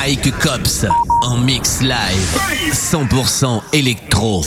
Mike Cops en mix live. 100% électro.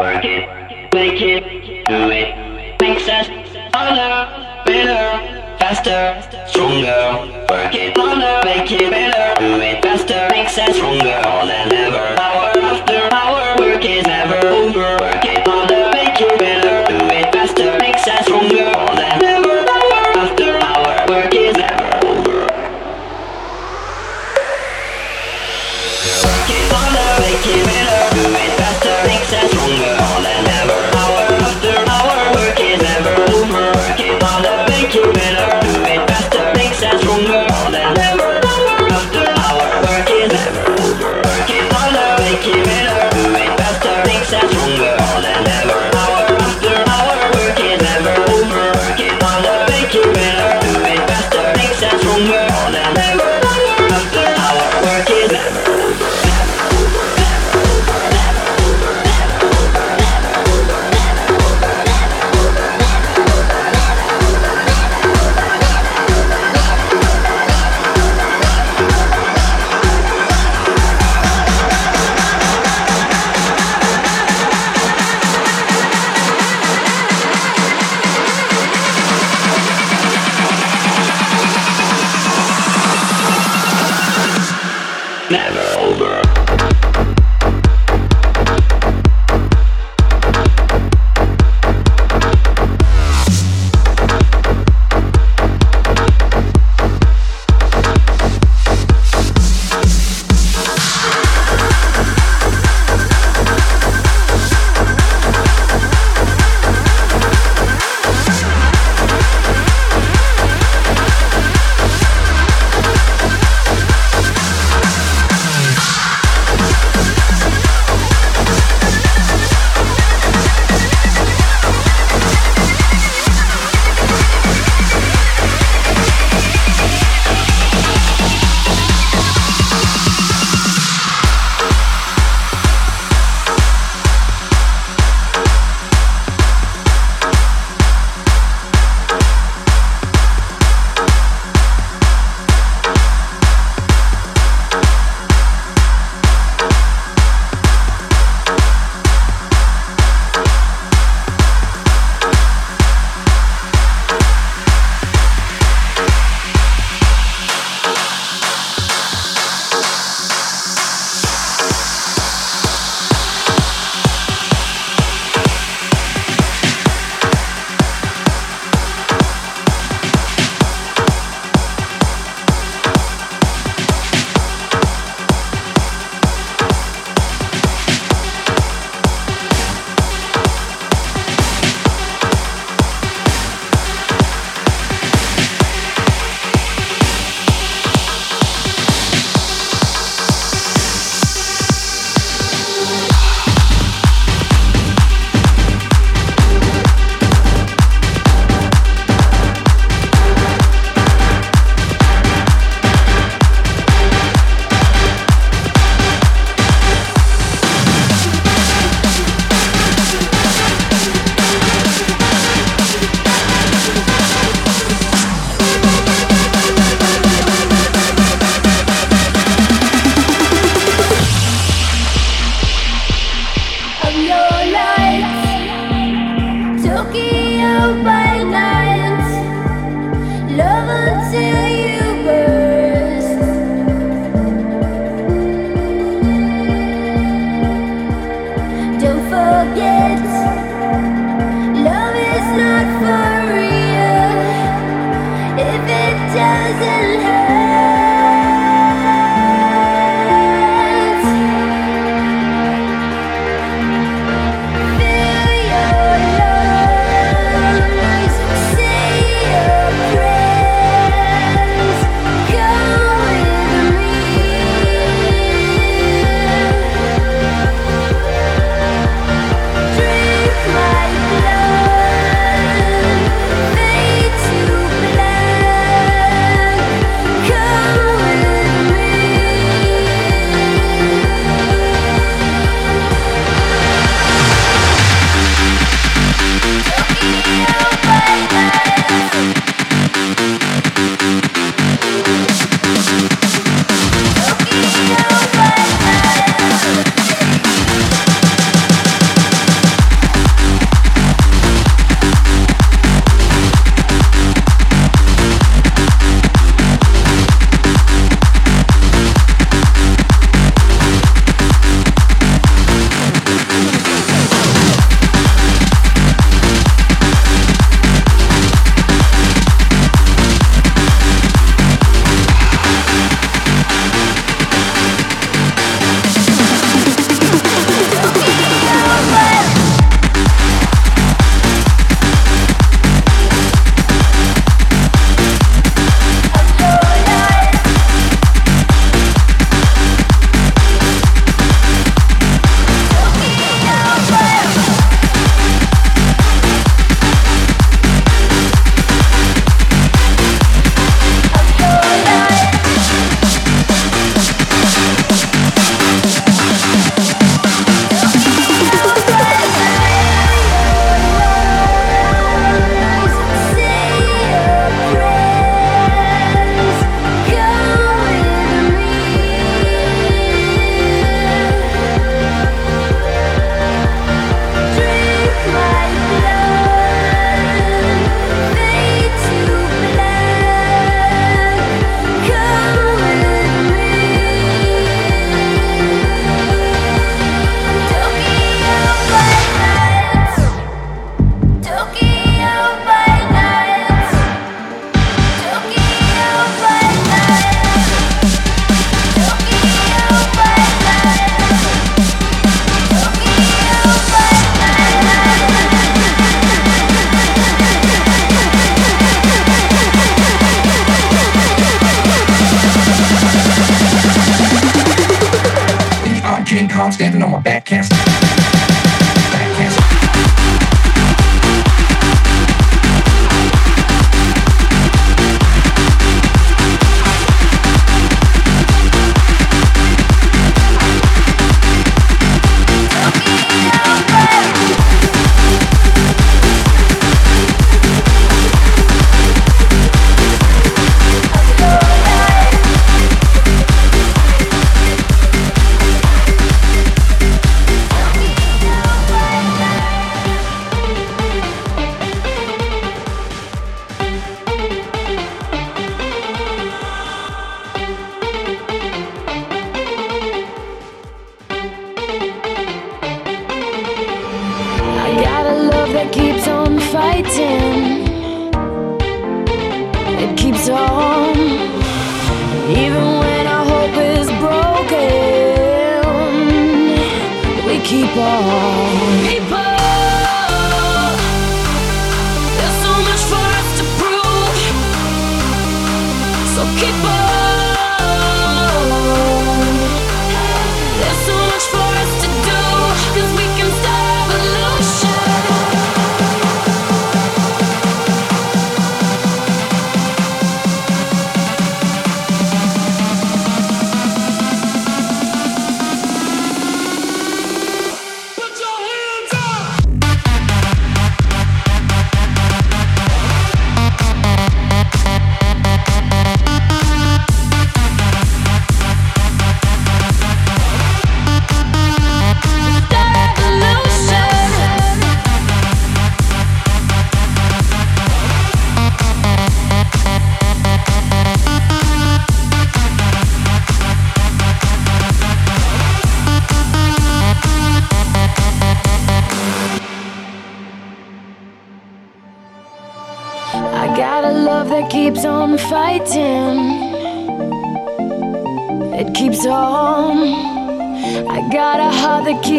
Work it, make it, do it. Makes us harder, better, faster, stronger. Work it, harder, make it better, do it faster. Makes us stronger, all than ever. Power after power, work is never over.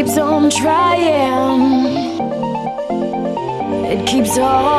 Keeps on trying. It keeps on.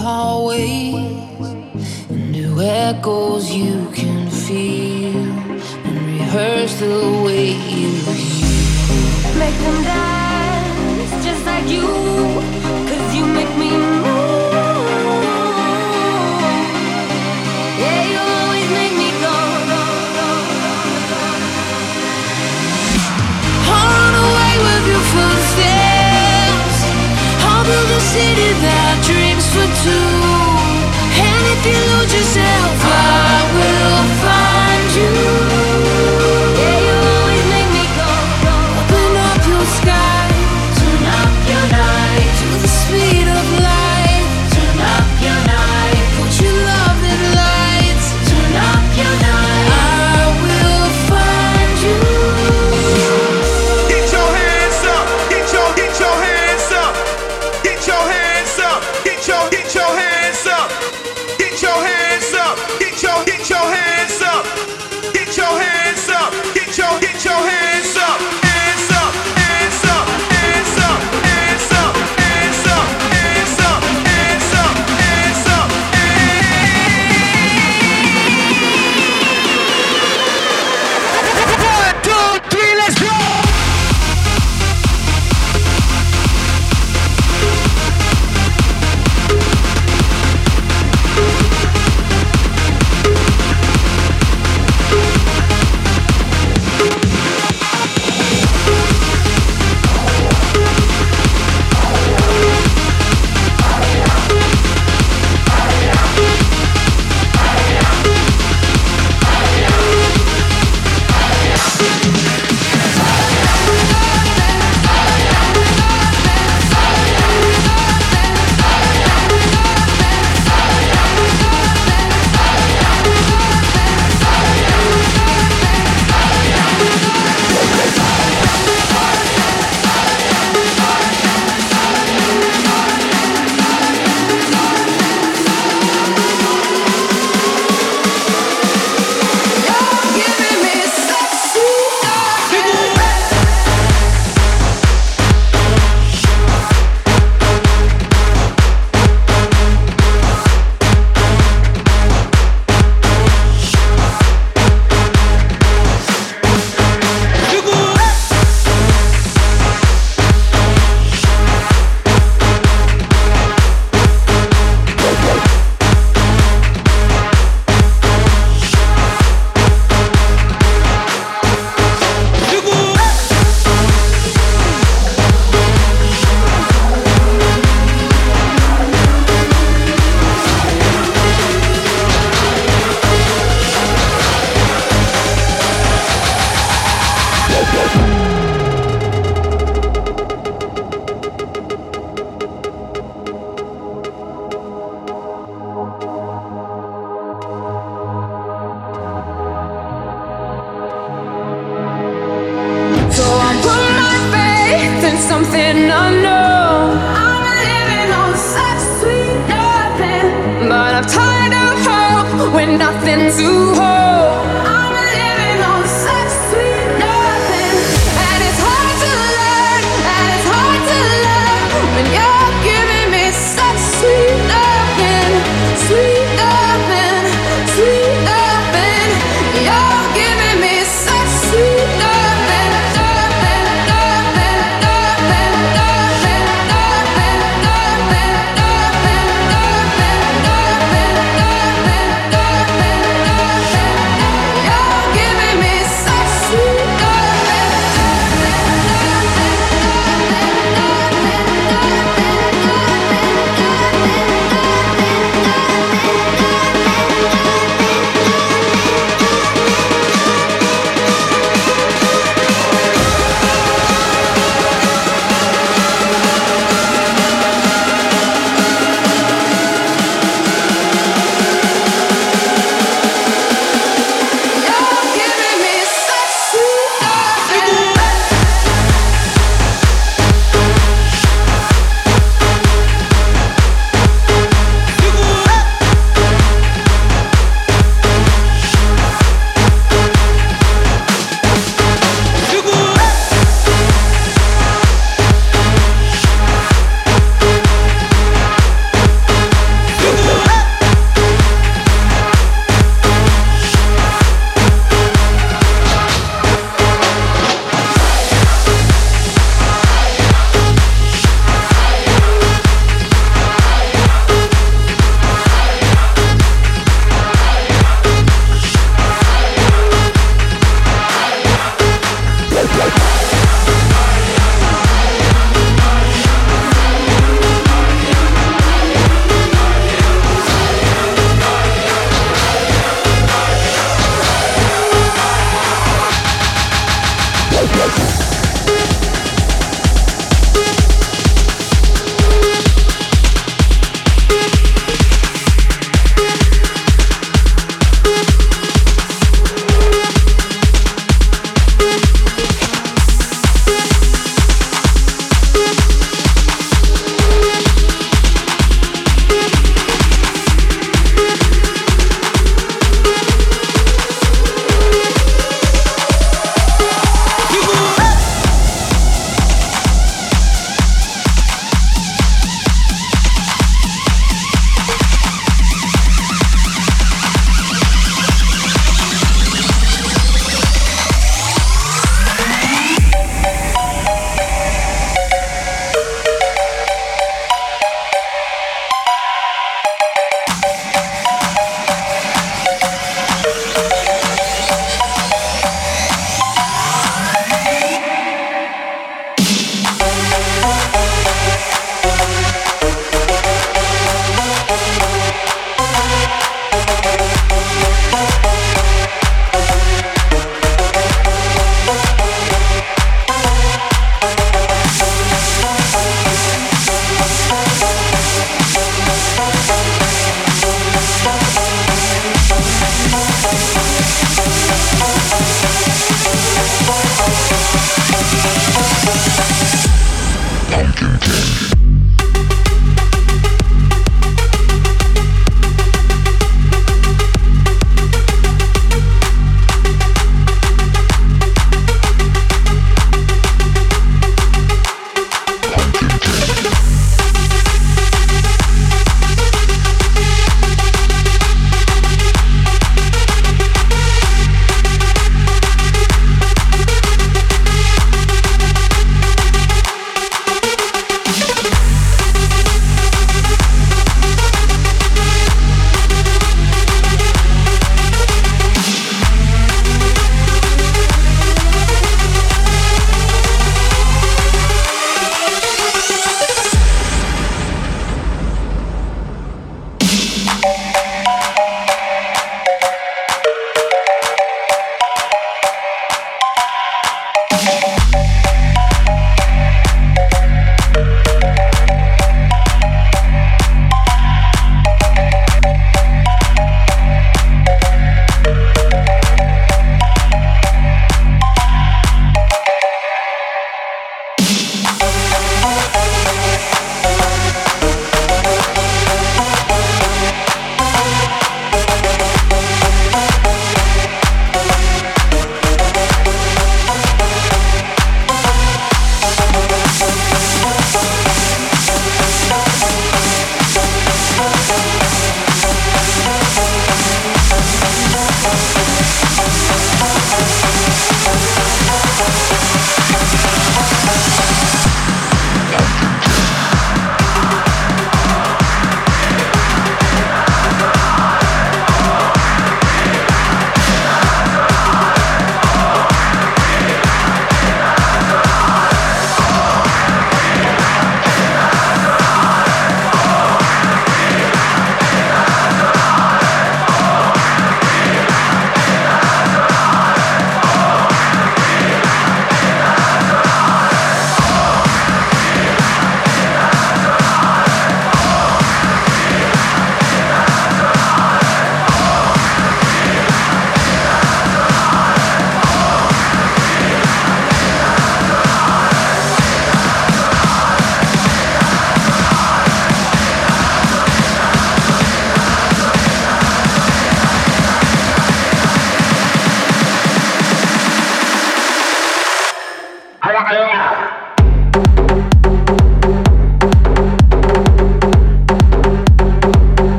Hallways and new echoes. do. And if you lose yourself.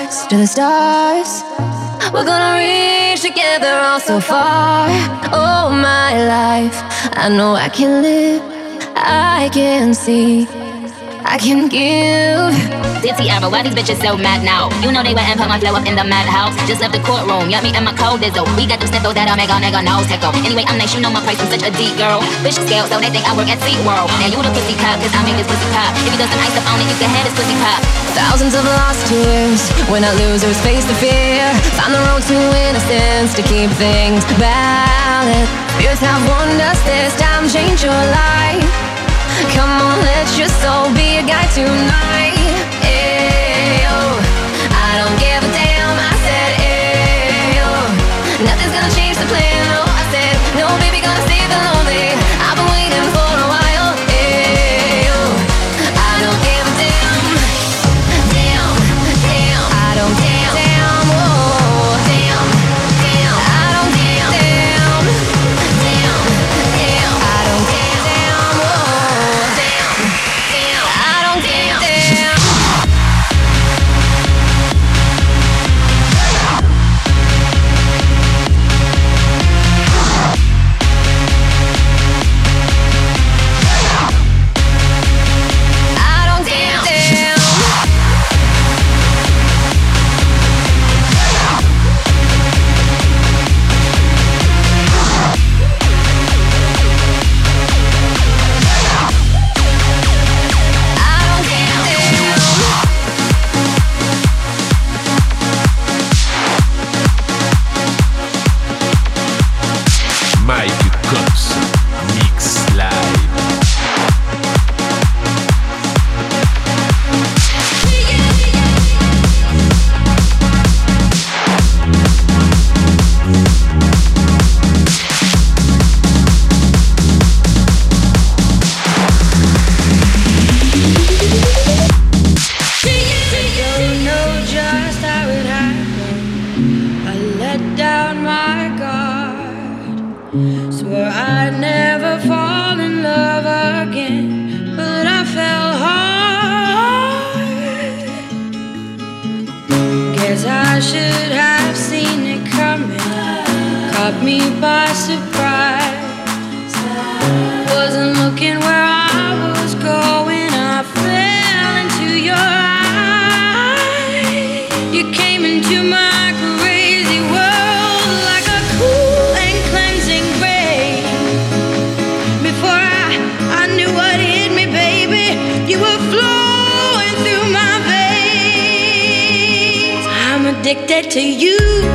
To the stars. We're gonna reach together all so far. Oh, my life, I know I can live, I can see, I can give. Ditty era, why these bitches so mad now? You know they were put my flow up in the madhouse. Just left the courtroom, got me in my cold dizzle. We got them sniffles that'll make a nigga nose tickle. Anyway, I'm nice, you know my price, I'm such a deep girl. Bitch scale, so they think I work at SeaWorld. Now you the pussy cop, cause I make this pussy pop. If you does some ice up on it, you can have this pussy pop. Thousands of lost years when our losers face the fear. Find the road to innocence to keep things balanced. Fears have warned us this time, change your life. Come on, let your soul be a guide tonight. Addicted to you.